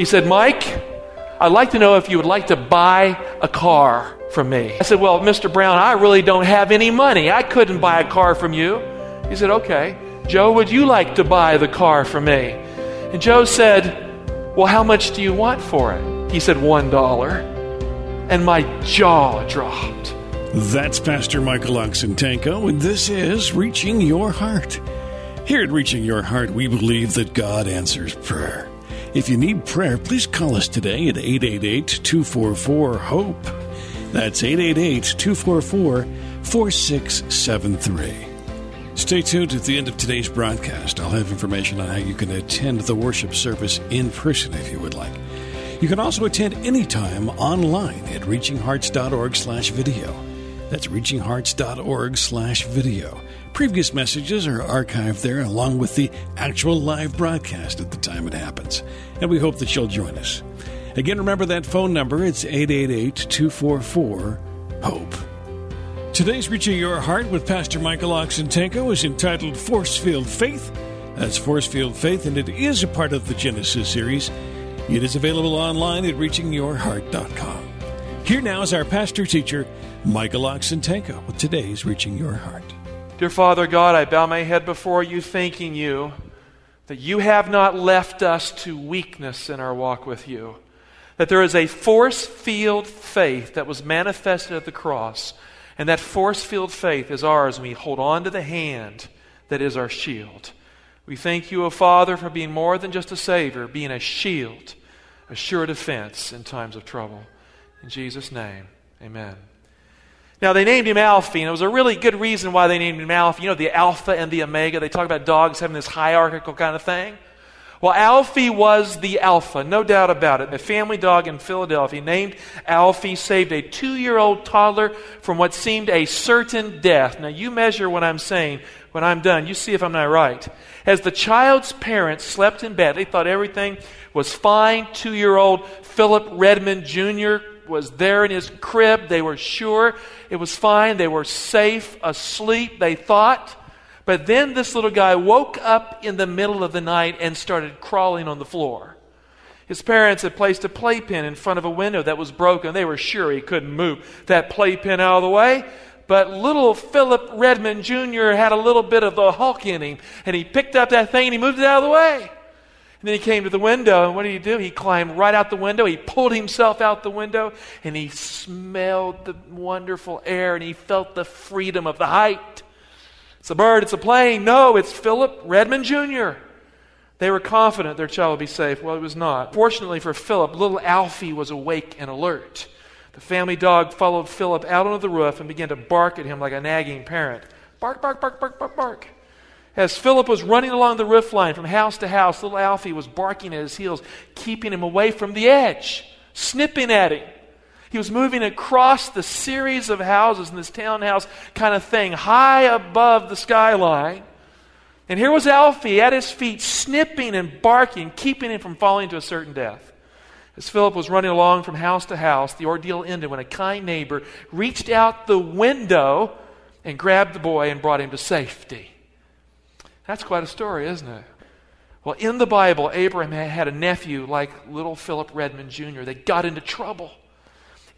He said, Mike, I'd like to know if you would like to buy a car from me. I said, Well, Mr. Brown, I really don't have any money. I couldn't buy a car from you. He said, Okay. Joe, would you like to buy the car from me? And Joe said, Well, how much do you want for it? He said, One dollar. And my jaw dropped. That's Pastor Michael Oxentenko, and this is Reaching Your Heart. Here at Reaching Your Heart, we believe that God answers prayer. If you need prayer, please call us today at 888 244 HOPE. That's 888 244 4673. Stay tuned at the end of today's broadcast. I'll have information on how you can attend the worship service in person if you would like. You can also attend anytime online at reachinghearts.org slash video. That's reachinghearts.org slash video. Previous messages are archived there along with the actual live broadcast at the time it happens. And we hope that you'll join us. Again, remember that phone number. It's 888 244 HOPE. Today's Reaching Your Heart with Pastor Michael Oxentenko is entitled Forcefield Faith. That's Forcefield Faith, and it is a part of the Genesis series. It is available online at reachingyourheart.com. Here now is our pastor teacher, Michael Oxentenko, with today's Reaching Your Heart. Dear Father God, I bow my head before you, thanking you that you have not left us to weakness in our walk with you. That there is a force field faith that was manifested at the cross, and that force field faith is ours, and we hold on to the hand that is our shield. We thank you, O Father, for being more than just a Savior, being a shield, a sure defense in times of trouble. In Jesus' name, amen. Now, they named him Alfie, and it was a really good reason why they named him Alfie. You know, the Alpha and the Omega. They talk about dogs having this hierarchical kind of thing. Well, Alfie was the Alpha, no doubt about it. The family dog in Philadelphia, named Alfie, saved a two year old toddler from what seemed a certain death. Now, you measure what I'm saying when I'm done. You see if I'm not right. As the child's parents slept in bed, they thought everything was fine. Two year old Philip Redmond Jr was there in his crib. They were sure it was fine. They were safe, asleep, they thought. But then this little guy woke up in the middle of the night and started crawling on the floor. His parents had placed a playpen in front of a window that was broken. They were sure he couldn't move that playpen out of the way. But little Philip Redmond Jr. had a little bit of the Hulk in him, and he picked up that thing and he moved it out of the way. And then he came to the window, and what did he do? He climbed right out the window. He pulled himself out the window, and he smelled the wonderful air, and he felt the freedom of the height. It's a bird, it's a plane. No, it's Philip Redmond Jr. They were confident their child would be safe. Well, it was not. Fortunately for Philip, little Alfie was awake and alert. The family dog followed Philip out onto the roof and began to bark at him like a nagging parent. Bark, bark, bark, bark, bark, bark. As Philip was running along the roof line from house to house, little Alfie was barking at his heels, keeping him away from the edge, snipping at him. He was moving across the series of houses in this townhouse kind of thing, high above the skyline. And here was Alfie at his feet, snipping and barking, keeping him from falling to a certain death. As Philip was running along from house to house, the ordeal ended when a kind neighbor reached out the window and grabbed the boy and brought him to safety. That's quite a story, isn't it? Well, in the Bible, Abraham had a nephew like little Philip Redmond Jr. They got into trouble.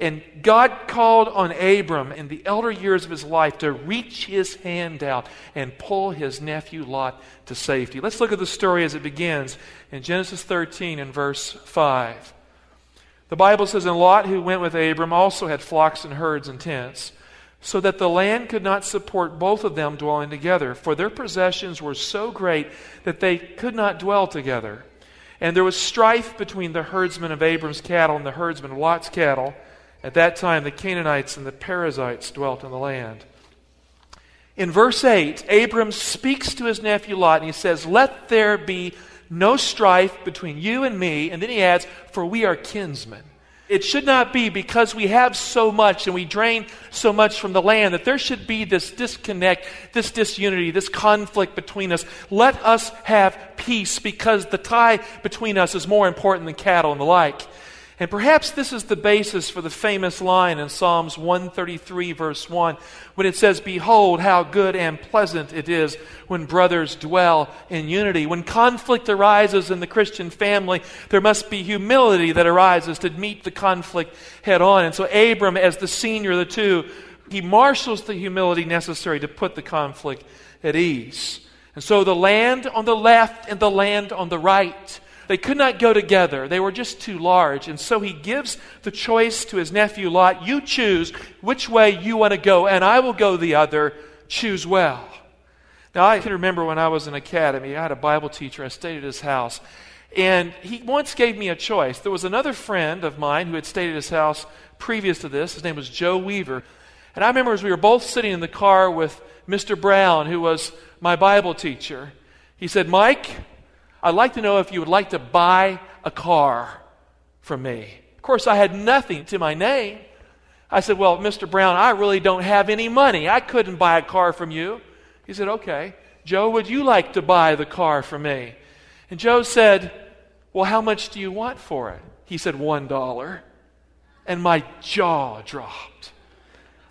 And God called on Abram in the elder years of his life to reach his hand out and pull his nephew Lot to safety. Let's look at the story as it begins in Genesis 13 and verse 5. The Bible says, And Lot, who went with Abram, also had flocks and herds and tents so that the land could not support both of them dwelling together, for their possessions were so great that they could not dwell together. And there was strife between the herdsmen of Abram's cattle and the herdsmen of Lot's cattle. At that time, the Canaanites and the Perizzites dwelt in the land. In verse 8, Abram speaks to his nephew Lot and he says, Let there be no strife between you and me. And then he adds, For we are kinsmen. It should not be because we have so much and we drain so much from the land that there should be this disconnect, this disunity, this conflict between us. Let us have peace because the tie between us is more important than cattle and the like. And perhaps this is the basis for the famous line in Psalms 133, verse 1, when it says, Behold, how good and pleasant it is when brothers dwell in unity. When conflict arises in the Christian family, there must be humility that arises to meet the conflict head on. And so, Abram, as the senior of the two, he marshals the humility necessary to put the conflict at ease. And so, the land on the left and the land on the right they could not go together. They were just too large. And so he gives the choice to his nephew Lot You choose which way you want to go, and I will go the other. Choose well. Now, I can remember when I was in academy, I had a Bible teacher. I stayed at his house. And he once gave me a choice. There was another friend of mine who had stayed at his house previous to this. His name was Joe Weaver. And I remember as we were both sitting in the car with Mr. Brown, who was my Bible teacher, he said, Mike, I'd like to know if you would like to buy a car from me. Of course, I had nothing to my name. I said, Well, Mr. Brown, I really don't have any money. I couldn't buy a car from you. He said, Okay. Joe, would you like to buy the car from me? And Joe said, Well, how much do you want for it? He said, One dollar. And my jaw dropped.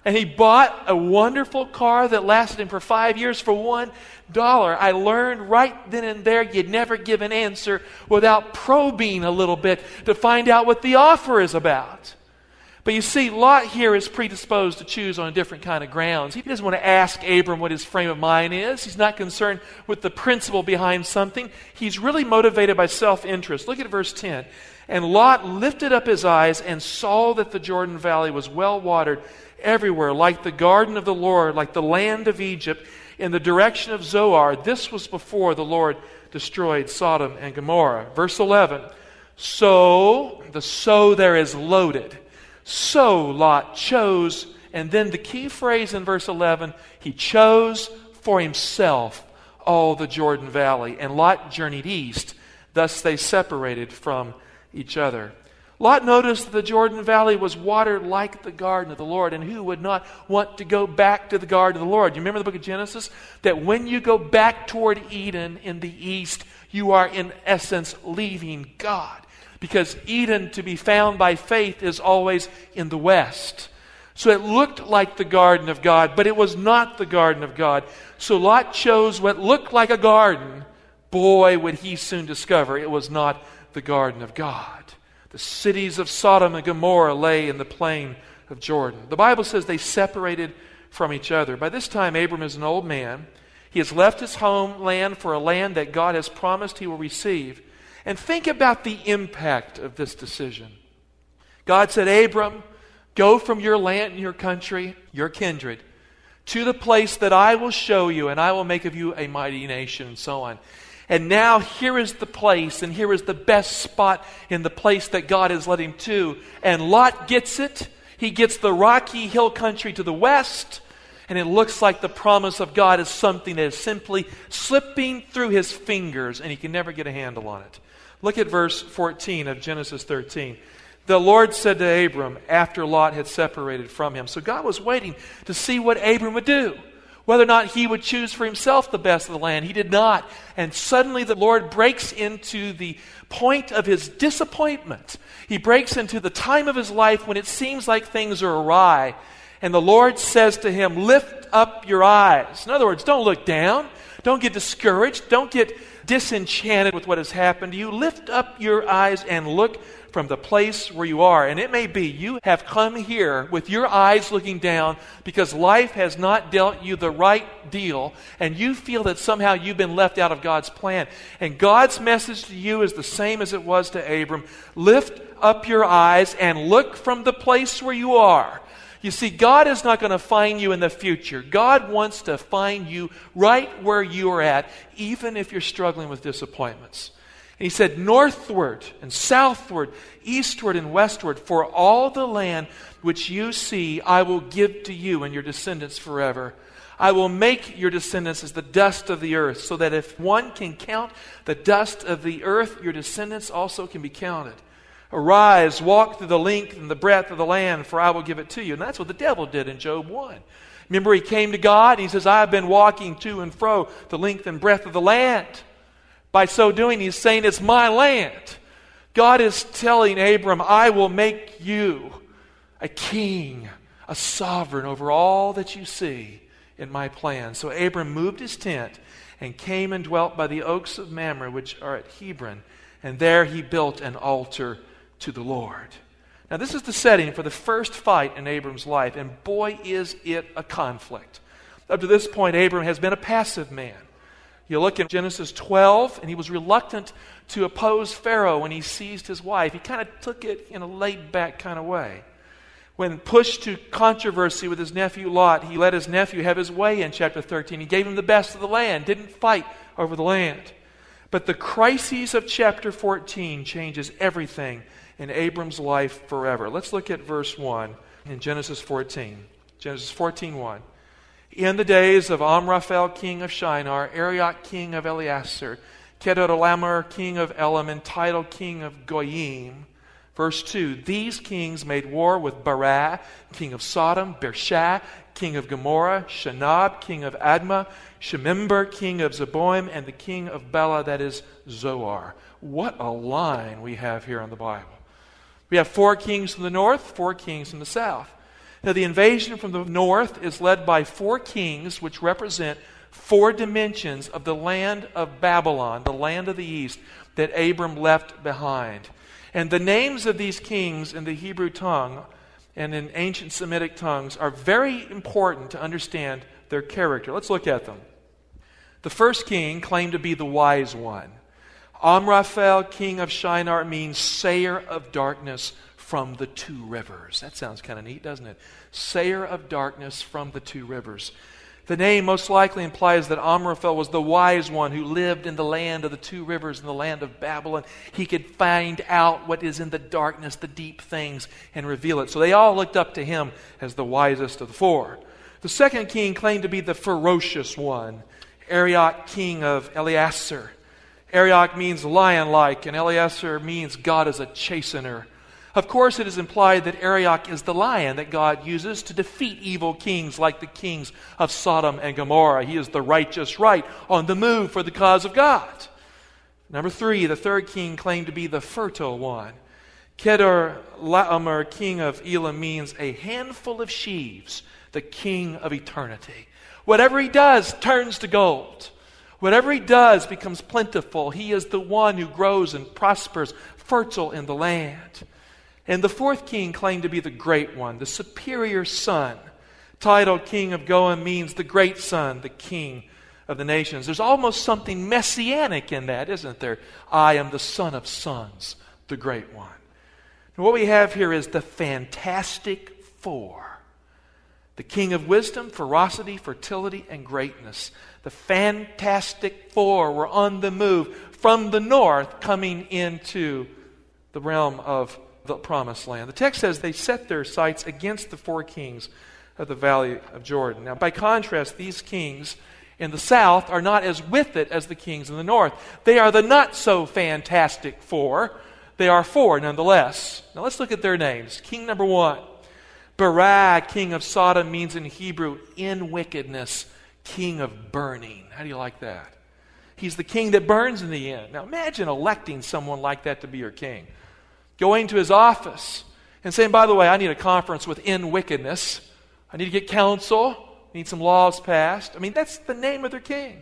And he bought a wonderful car that lasted him for five years for one dollar. I learned right then and there you'd never give an answer without probing a little bit to find out what the offer is about. But you see, Lot here is predisposed to choose on a different kind of grounds. He doesn't want to ask Abram what his frame of mind is. He's not concerned with the principle behind something. He's really motivated by self interest. Look at verse 10. And Lot lifted up his eyes and saw that the Jordan Valley was well watered everywhere, like the garden of the Lord, like the land of Egypt, in the direction of Zoar. This was before the Lord destroyed Sodom and Gomorrah. Verse 11. So, the so there is loaded. So Lot chose, and then the key phrase in verse 11, he chose for himself all the Jordan Valley, and Lot journeyed east. Thus they separated from each other. Lot noticed that the Jordan Valley was watered like the garden of the Lord, and who would not want to go back to the garden of the Lord? You remember the book of Genesis? That when you go back toward Eden in the east, you are in essence leaving God. Because Eden, to be found by faith, is always in the west. So it looked like the garden of God, but it was not the garden of God. So Lot chose what looked like a garden. Boy, would he soon discover it was not the garden of God. The cities of Sodom and Gomorrah lay in the plain of Jordan. The Bible says they separated from each other. By this time, Abram is an old man. He has left his homeland for a land that God has promised he will receive. And think about the impact of this decision. God said, Abram, go from your land and your country, your kindred, to the place that I will show you, and I will make of you a mighty nation, and so on. And now here is the place, and here is the best spot in the place that God has led him to. And Lot gets it. He gets the rocky hill country to the west, and it looks like the promise of God is something that is simply slipping through his fingers, and he can never get a handle on it. Look at verse 14 of Genesis 13. The Lord said to Abram after Lot had separated from him. So God was waiting to see what Abram would do whether or not he would choose for himself the best of the land. He did not. And suddenly the Lord breaks into the point of his disappointment. He breaks into the time of his life when it seems like things are awry. And the Lord says to him, Lift up your eyes. In other words, don't look down. Don't get discouraged. Don't get disenchanted with what has happened to you. Lift up your eyes and look from the place where you are. And it may be you have come here with your eyes looking down because life has not dealt you the right deal, and you feel that somehow you've been left out of God's plan. And God's message to you is the same as it was to Abram lift up your eyes and look from the place where you are. You see, God is not going to find you in the future. God wants to find you right where you are at, even if you're struggling with disappointments. And he said, Northward and southward, eastward and westward, for all the land which you see, I will give to you and your descendants forever. I will make your descendants as the dust of the earth, so that if one can count the dust of the earth, your descendants also can be counted. Arise, walk through the length and the breadth of the land, for I will give it to you. And that's what the devil did in Job 1. Remember, he came to God and he says, I have been walking to and fro the length and breadth of the land. By so doing, he's saying, It's my land. God is telling Abram, I will make you a king, a sovereign over all that you see in my plan. So Abram moved his tent and came and dwelt by the oaks of Mamre, which are at Hebron, and there he built an altar to the Lord. Now, this is the setting for the first fight in Abram's life, and boy, is it a conflict. Up to this point, Abram has been a passive man. You look in Genesis 12, and he was reluctant to oppose Pharaoh when he seized his wife. He kind of took it in a laid back kind of way. When pushed to controversy with his nephew Lot, he let his nephew have his way in chapter 13. He gave him the best of the land, didn't fight over the land. But the crises of chapter 14 changes everything in Abram's life forever. Let's look at verse 1 in Genesis 14. Genesis 14 1. In the days of Amraphel, king of Shinar, Arioch, king of Ellasar, Chedorlaomer, king of Elam, and Tidal, king of Goyim, Verse 2 These kings made war with Bera, king of Sodom, Birsha, king of Gomorrah, Shinab, king of Admah, Shemeber, king of Zeboim, and the king of Bela, that is Zoar. What a line we have here in the Bible. We have four kings from the north, four kings from the south. Now, the invasion from the north is led by four kings, which represent four dimensions of the land of Babylon, the land of the east, that Abram left behind. And the names of these kings in the Hebrew tongue and in ancient Semitic tongues are very important to understand their character. Let's look at them. The first king claimed to be the wise one. Amraphel, king of Shinar, means sayer of darkness from the two rivers. That sounds kind of neat, doesn't it? Sayer of darkness from the two rivers. The name most likely implies that Amraphel was the wise one who lived in the land of the two rivers, in the land of Babylon. He could find out what is in the darkness, the deep things, and reveal it. So they all looked up to him as the wisest of the four. The second king claimed to be the ferocious one, Arioch, king of Ellasar. Arioch means lion like, and Ellasar means God is a chastener. Of course, it is implied that Arioch is the lion that God uses to defeat evil kings like the kings of Sodom and Gomorrah. He is the righteous right on the move for the cause of God. Number three, the third king claimed to be the fertile one. Kedar Laomer, king of Elam, means a handful of sheaves, the king of eternity. Whatever he does turns to gold. Whatever he does becomes plentiful. He is the one who grows and prospers, fertile in the land. And the fourth king claimed to be the great one, the superior son. Tidal King of Goyim means the great son, the king of the nations. There's almost something messianic in that, isn't there? I am the son of sons, the great one. And what we have here is the fantastic four the king of wisdom, ferocity, fertility, and greatness. The fantastic four were on the move from the north coming into the realm of the promised land. The text says they set their sights against the four kings of the valley of Jordan. Now, by contrast, these kings in the south are not as with it as the kings in the north. They are the not so fantastic four. They are four nonetheless. Now, let's look at their names. King number one, Bera, king of Sodom, means in Hebrew, in wickedness, king of burning. How do you like that? He's the king that burns in the end. Now, imagine electing someone like that to be your king going to his office and saying, by the way, I need a conference within wickedness. I need to get counsel, I need some laws passed. I mean, that's the name of their king.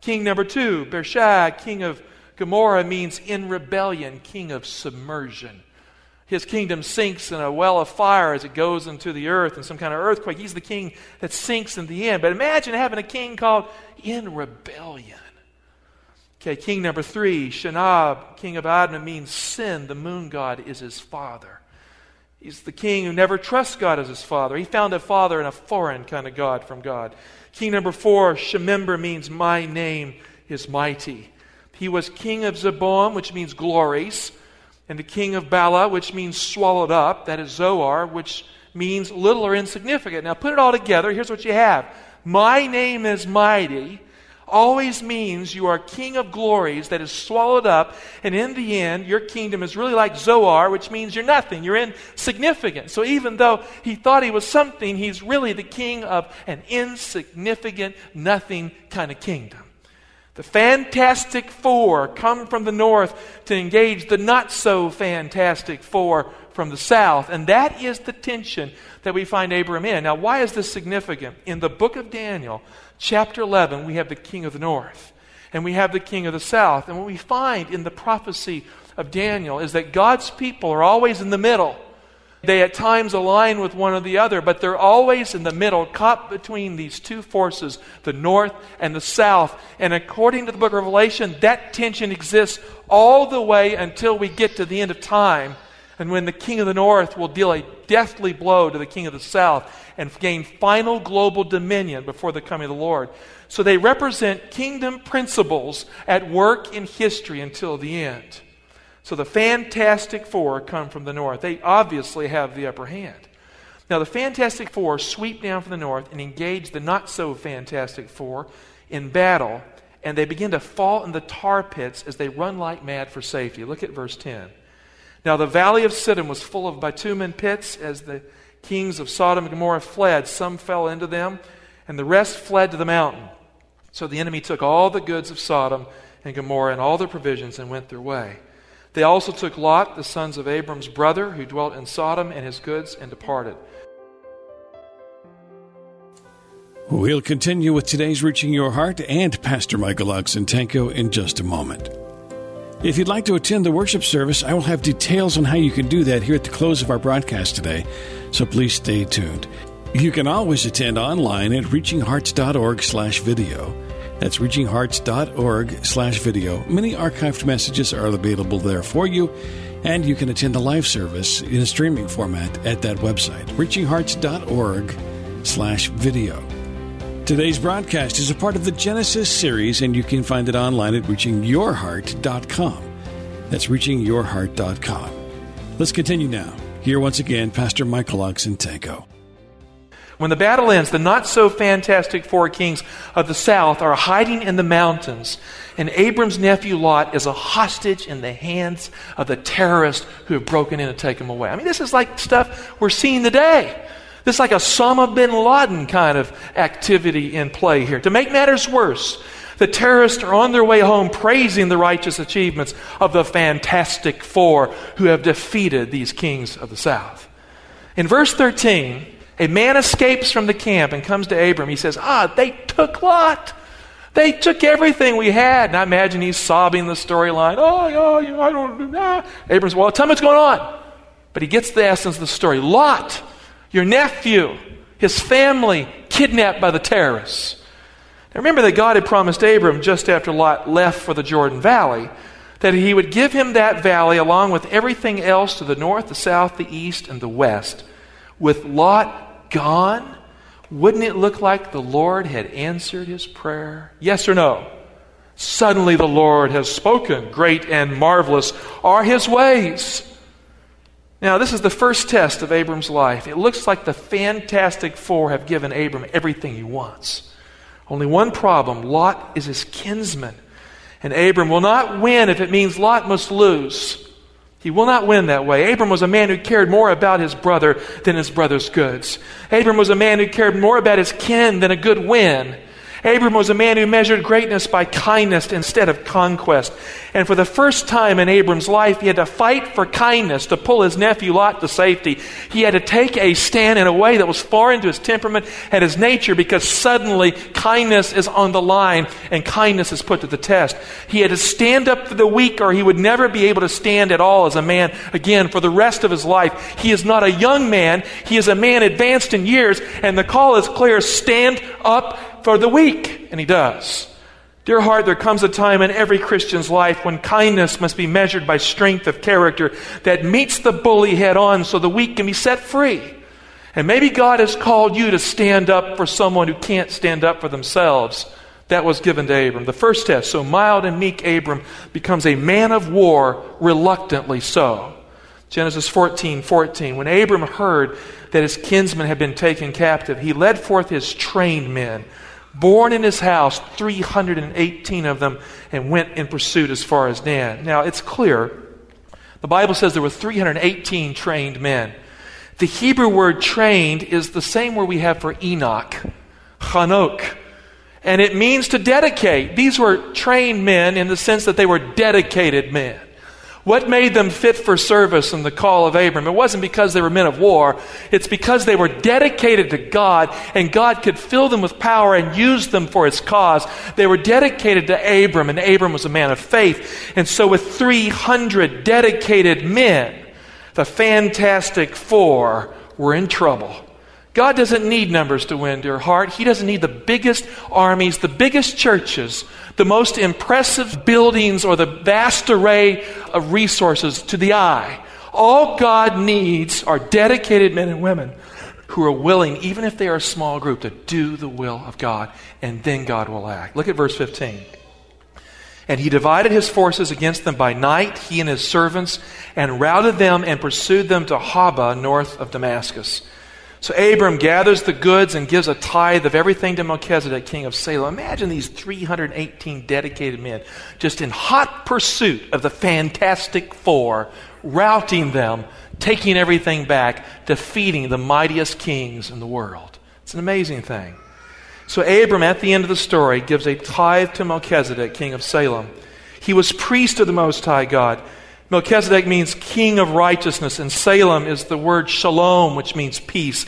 King number two, Birsha, king of Gomorrah, means in rebellion, king of submersion. His kingdom sinks in a well of fire as it goes into the earth in some kind of earthquake. He's the king that sinks in the end. But imagine having a king called in rebellion. Okay, king number three, Shinab, king of Admah, means sin. The moon god is his father. He's the king who never trusts God as his father. He found a father in a foreign kind of God from God. King number four, Shemember, means my name is mighty. He was king of Zeboim, which means glories, and the king of Bala, which means swallowed up. That is Zoar, which means little or insignificant. Now put it all together. Here's what you have My name is mighty always means you are king of glories that is swallowed up, and in the end, your kingdom is really like Zoar, which means you're nothing. You're insignificant. So even though he thought he was something, he's really the king of an insignificant, nothing kind of kingdom. The fantastic four come from the north to engage the not so fantastic four from the south. And that is the tension that we find Abram in. Now, why is this significant? In the book of Daniel, chapter 11, we have the king of the north and we have the king of the south. And what we find in the prophecy of Daniel is that God's people are always in the middle. They at times align with one or the other, but they're always in the middle, caught between these two forces, the north and the south. And according to the book of Revelation, that tension exists all the way until we get to the end of time and when the king of the north will deal a deathly blow to the king of the south and gain final global dominion before the coming of the Lord. So they represent kingdom principles at work in history until the end. So the Fantastic Four come from the north. They obviously have the upper hand. Now, the Fantastic Four sweep down from the north and engage the not so Fantastic Four in battle, and they begin to fall in the tar pits as they run like mad for safety. Look at verse 10. Now the valley of Siddim was full of bitumen pits. As the kings of Sodom and Gomorrah fled, some fell into them, and the rest fled to the mountain. So the enemy took all the goods of Sodom and Gomorrah and all their provisions and went their way. They also took Lot, the sons of Abram's brother, who dwelt in Sodom, and his goods, and departed. We'll continue with today's Reaching Your Heart and Pastor Michael Oxentenko in just a moment. If you'd like to attend the worship service, I will have details on how you can do that here at the close of our broadcast today, so please stay tuned. You can always attend online at reachinghearts.org slash video. That's reachinghearts.org slash video. Many archived messages are available there for you, and you can attend the live service in a streaming format at that website, reachinghearts.org slash video. Today's broadcast is a part of the Genesis series, and you can find it online at reachingyourheart.com. That's reachingyourheart.com. Let's continue now. Here once again, Pastor Michael Oxentenko. When the battle ends, the not so fantastic four kings of the south are hiding in the mountains, and Abram's nephew Lot is a hostage in the hands of the terrorists who have broken in and taken him away. I mean, this is like stuff we're seeing today. This is like a Osama bin Laden kind of activity in play here. To make matters worse, the terrorists are on their way home praising the righteous achievements of the Fantastic Four who have defeated these kings of the south. In verse 13, a man escapes from the camp and comes to Abram. He says, Ah, they took Lot. They took everything we had. And I imagine he's sobbing the storyline. Oh, yeah, I don't know. Abram's, well, tell me what's going on. But he gets the essence of the story. Lot your nephew, his family kidnapped by the terrorists. Now remember that God had promised Abram just after Lot left for the Jordan Valley that he would give him that valley along with everything else to the north, the south, the east, and the west. With Lot gone, wouldn't it look like the Lord had answered his prayer? Yes or no? Suddenly the Lord has spoken. Great and marvelous are his ways. Now, this is the first test of Abram's life. It looks like the Fantastic Four have given Abram everything he wants. Only one problem Lot is his kinsman. And Abram will not win if it means Lot must lose. He will not win that way. Abram was a man who cared more about his brother than his brother's goods. Abram was a man who cared more about his kin than a good win. Abram was a man who measured greatness by kindness instead of conquest. And for the first time in Abram's life, he had to fight for kindness to pull his nephew Lot to safety. He had to take a stand in a way that was foreign to his temperament and his nature because suddenly kindness is on the line and kindness is put to the test. He had to stand up for the weak or he would never be able to stand at all as a man again for the rest of his life. He is not a young man. He is a man advanced in years and the call is clear. Stand up for the weak. And he does. Dear heart, there comes a time in every Christian's life when kindness must be measured by strength of character that meets the bully head on so the weak can be set free. And maybe God has called you to stand up for someone who can't stand up for themselves. That was given to Abram. The first test. So mild and meek Abram becomes a man of war, reluctantly so. Genesis 14 14. When Abram heard that his kinsmen had been taken captive, he led forth his trained men, born in his house, 318 of them, and went in pursuit as far as Dan. Now, it's clear. The Bible says there were 318 trained men. The Hebrew word trained is the same word we have for Enoch, Chanok. And it means to dedicate. These were trained men in the sense that they were dedicated men. What made them fit for service in the call of Abram? It wasn't because they were men of war. It's because they were dedicated to God and God could fill them with power and use them for his cause. They were dedicated to Abram and Abram was a man of faith. And so with 300 dedicated men, the Fantastic Four were in trouble. God doesn't need numbers to win your heart. He doesn't need the biggest armies, the biggest churches, the most impressive buildings, or the vast array of resources to the eye. All God needs are dedicated men and women who are willing, even if they are a small group, to do the will of God, and then God will act. Look at verse 15. And he divided his forces against them by night, he and his servants, and routed them and pursued them to Hobah, north of Damascus. So Abram gathers the goods and gives a tithe of everything to Melchizedek, king of Salem. Imagine these 318 dedicated men just in hot pursuit of the fantastic four, routing them, taking everything back, defeating the mightiest kings in the world. It's an amazing thing. So Abram, at the end of the story, gives a tithe to Melchizedek, king of Salem. He was priest of the Most High God. Melchizedek means king of righteousness, and Salem is the word shalom, which means peace.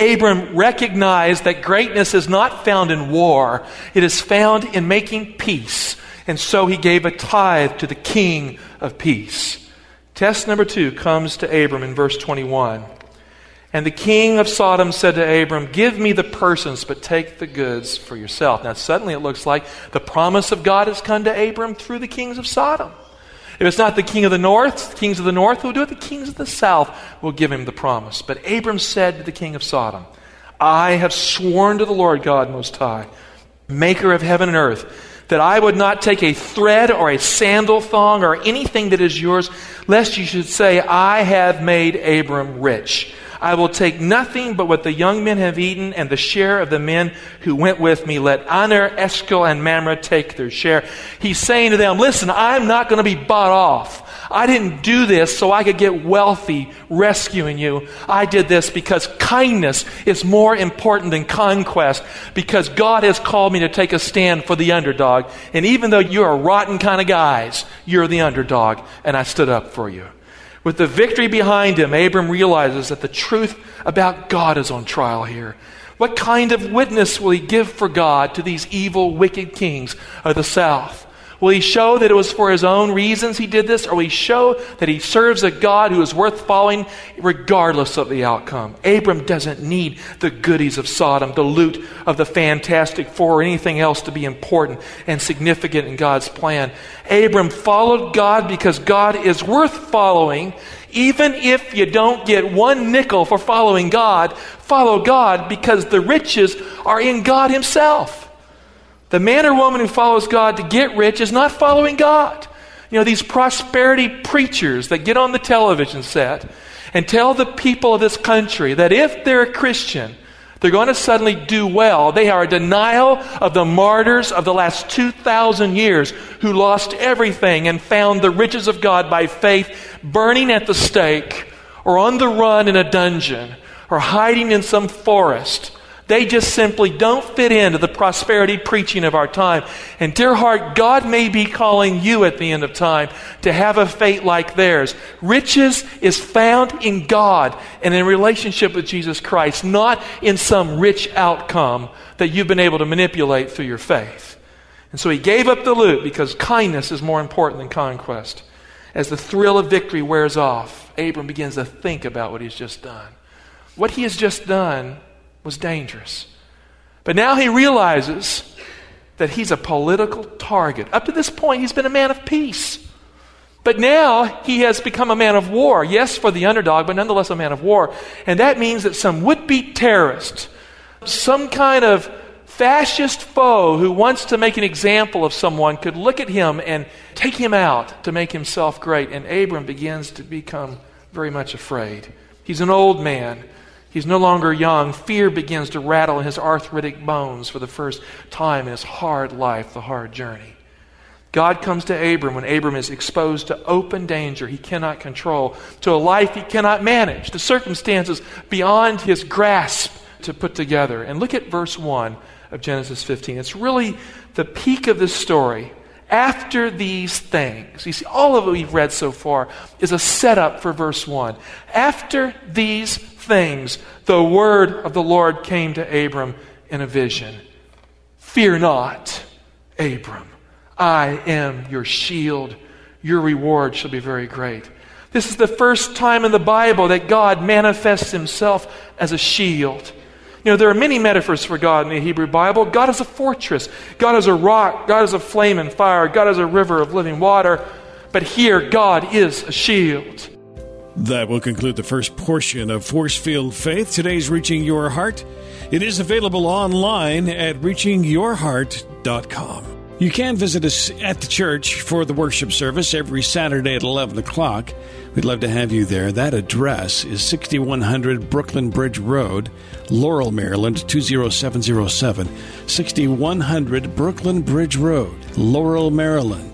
Abram recognized that greatness is not found in war, it is found in making peace. And so he gave a tithe to the king of peace. Test number two comes to Abram in verse 21. And the king of Sodom said to Abram, Give me the persons, but take the goods for yourself. Now, suddenly it looks like the promise of God has come to Abram through the kings of Sodom. If it's not the king of the north, the kings of the north will do it, the kings of the south will give him the promise. But Abram said to the king of Sodom, I have sworn to the Lord God Most High, maker of heaven and earth, that I would not take a thread or a sandal thong or anything that is yours, lest you should say, I have made Abram rich. I will take nothing but what the young men have eaten and the share of the men who went with me. Let Aner, Eshcol, and Mamre take their share. He's saying to them, listen, I'm not going to be bought off. I didn't do this so I could get wealthy rescuing you. I did this because kindness is more important than conquest because God has called me to take a stand for the underdog. And even though you're a rotten kind of guys, you're the underdog and I stood up for you. With the victory behind him, Abram realizes that the truth about God is on trial here. What kind of witness will he give for God to these evil, wicked kings of the south? Will he show that it was for his own reasons he did this, or will he show that he serves a God who is worth following regardless of the outcome? Abram doesn't need the goodies of Sodom, the loot of the Fantastic Four, or anything else to be important and significant in God's plan. Abram followed God because God is worth following. Even if you don't get one nickel for following God, follow God because the riches are in God Himself. The man or woman who follows God to get rich is not following God. You know, these prosperity preachers that get on the television set and tell the people of this country that if they're a Christian, they're going to suddenly do well. They are a denial of the martyrs of the last 2,000 years who lost everything and found the riches of God by faith, burning at the stake, or on the run in a dungeon, or hiding in some forest they just simply don't fit into the prosperity preaching of our time. And dear heart, God may be calling you at the end of time to have a fate like theirs. Riches is found in God and in relationship with Jesus Christ, not in some rich outcome that you've been able to manipulate through your faith. And so he gave up the loot because kindness is more important than conquest. As the thrill of victory wears off, Abram begins to think about what he's just done. What he has just done was dangerous. But now he realizes that he's a political target. Up to this point, he's been a man of peace. But now he has become a man of war. Yes, for the underdog, but nonetheless a man of war. And that means that some would be terrorist, some kind of fascist foe who wants to make an example of someone could look at him and take him out to make himself great. And Abram begins to become very much afraid. He's an old man. He's no longer young. Fear begins to rattle in his arthritic bones for the first time in his hard life, the hard journey. God comes to Abram when Abram is exposed to open danger he cannot control, to a life he cannot manage, to circumstances beyond his grasp to put together. And look at verse 1 of Genesis 15. It's really the peak of this story. After these things, you see, all of what we've read so far is a setup for verse 1. After these things, the word of the Lord came to Abram in a vision Fear not, Abram. I am your shield. Your reward shall be very great. This is the first time in the Bible that God manifests himself as a shield. You know, there are many metaphors for God in the Hebrew Bible. God is a fortress, God is a rock, God is a flame and fire, God is a river of living water. But here, God is a shield. That will conclude the first portion of Force Field Faith. Today's Reaching Your Heart. It is available online at reachingyourheart.com. You can visit us at the church for the worship service every Saturday at 11 o'clock. We'd love to have you there. That address is 6100 Brooklyn Bridge Road, Laurel, Maryland 20707. 6100 Brooklyn Bridge Road, Laurel, Maryland